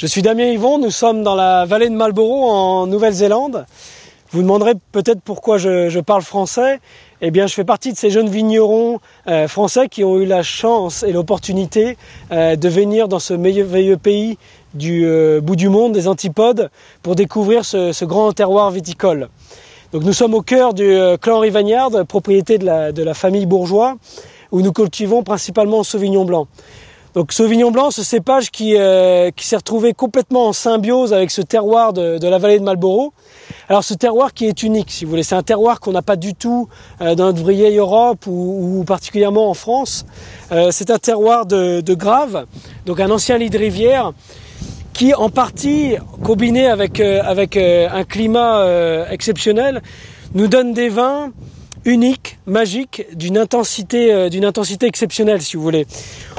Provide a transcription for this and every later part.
Je suis Damien Yvon, nous sommes dans la vallée de Marlborough en Nouvelle-Zélande. Vous demanderez peut-être pourquoi je, parle français. Eh bien, je fais partie de ces jeunes vignerons euh, français qui ont eu la chance et l'opportunité euh, de venir dans ce merveilleux pays du euh, bout du monde, des antipodes, pour découvrir ce, grand terroir viticole. Donc nous sommes au cœur du clan Rivagnard, propriété de la, de la famille Bourgeois, où nous cultivons principalement Sauvignon blanc. Donc Sauvignon blanc, ce cépage qui, euh, qui s'est retrouvé complètement en symbiose avec ce terroir de, la vallée de Marlborough. Alors ce terroir qui est unique, si vous voulez, c'est un terroir qu'on n'a pas du tout euh, dans notre vieille Europe ou, particulièrement en France. Euh, c'est un terroir de, Grave, donc un ancien lit de rivière qui en partie, combiné avec un climat exceptionnel, nous donne des vins unique, magique, d'une intensité, euh, intensité exceptionnelle, si vous voulez,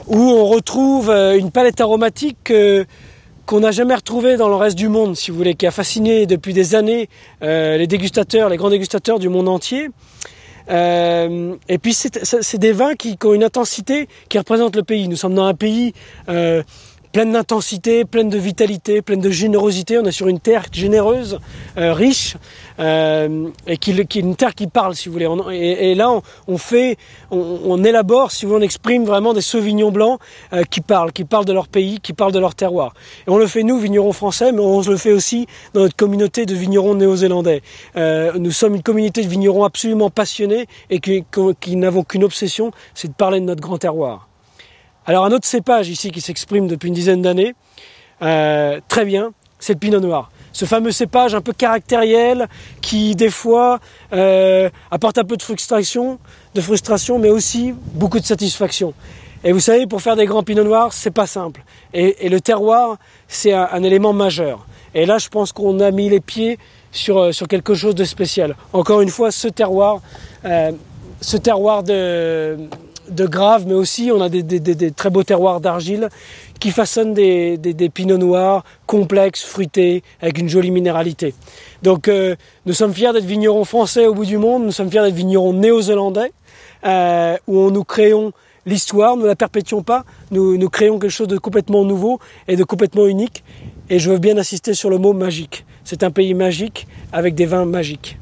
où on retrouve euh, une palette aromatique qu'on n'a jamais retrouvée dans le reste du monde, si vous voulez, qui a fasciné depuis des années euh, les dégustateurs, les grands dégustateurs du monde entier. et puis c'est des vins qui, qui, ont une intensité qui représente le pays. Nous sommes dans un pays pleine d'intensité, pleine de vitalité, pleine de générosité. On est sur une terre généreuse, euh, riche, euh, et qui, une terre qui parle, si vous voulez. et, là, on, fait, on, élabore, si vous voulez, on exprime vraiment des sauvignons blancs euh, qui parlent, qui parlent de leur pays, qui parlent de leur terroir. Et on le fait nous, vignerons français, mais on le fait aussi dans notre communauté de vignerons néo-zélandais. nous sommes une communauté de vignerons absolument passionnés et qui n'avons qu'une obsession, c'est de parler de notre grand terroir. Alors un autre cépage ici qui s'exprime depuis une dizaine d'années, euh, très bien, c'est le pinot noir. Ce fameux cépage un peu caractériel qui des fois euh, apporte un peu de frustration, de frustration, mais aussi beaucoup de satisfaction. Et vous savez, pour faire des grands pinots noirs, c'est pas simple. Et, le terroir, c'est un, élément majeur. Et là, je pense qu'on a mis les pieds sur, euh, sur quelque chose de spécial. Encore une fois, ce terroir, ce terroir de, de grave, mais aussi on a des, très beaux terroirs d'argile qui façonnent des, pinots noirs complexes, fruités, avec une jolie minéralité. Donc euh, nous sommes fiers d'être vignerons français au bout du monde, nous sommes fiers d'être vignerons néo-zélandais, euh, où nous créons l'histoire, nous ne la perpétuons pas, nous créons quelque chose de complètement nouveau et de complètement unique. Et je veux bien insister sur le mot magique. C'est un pays magique avec des vins magiques.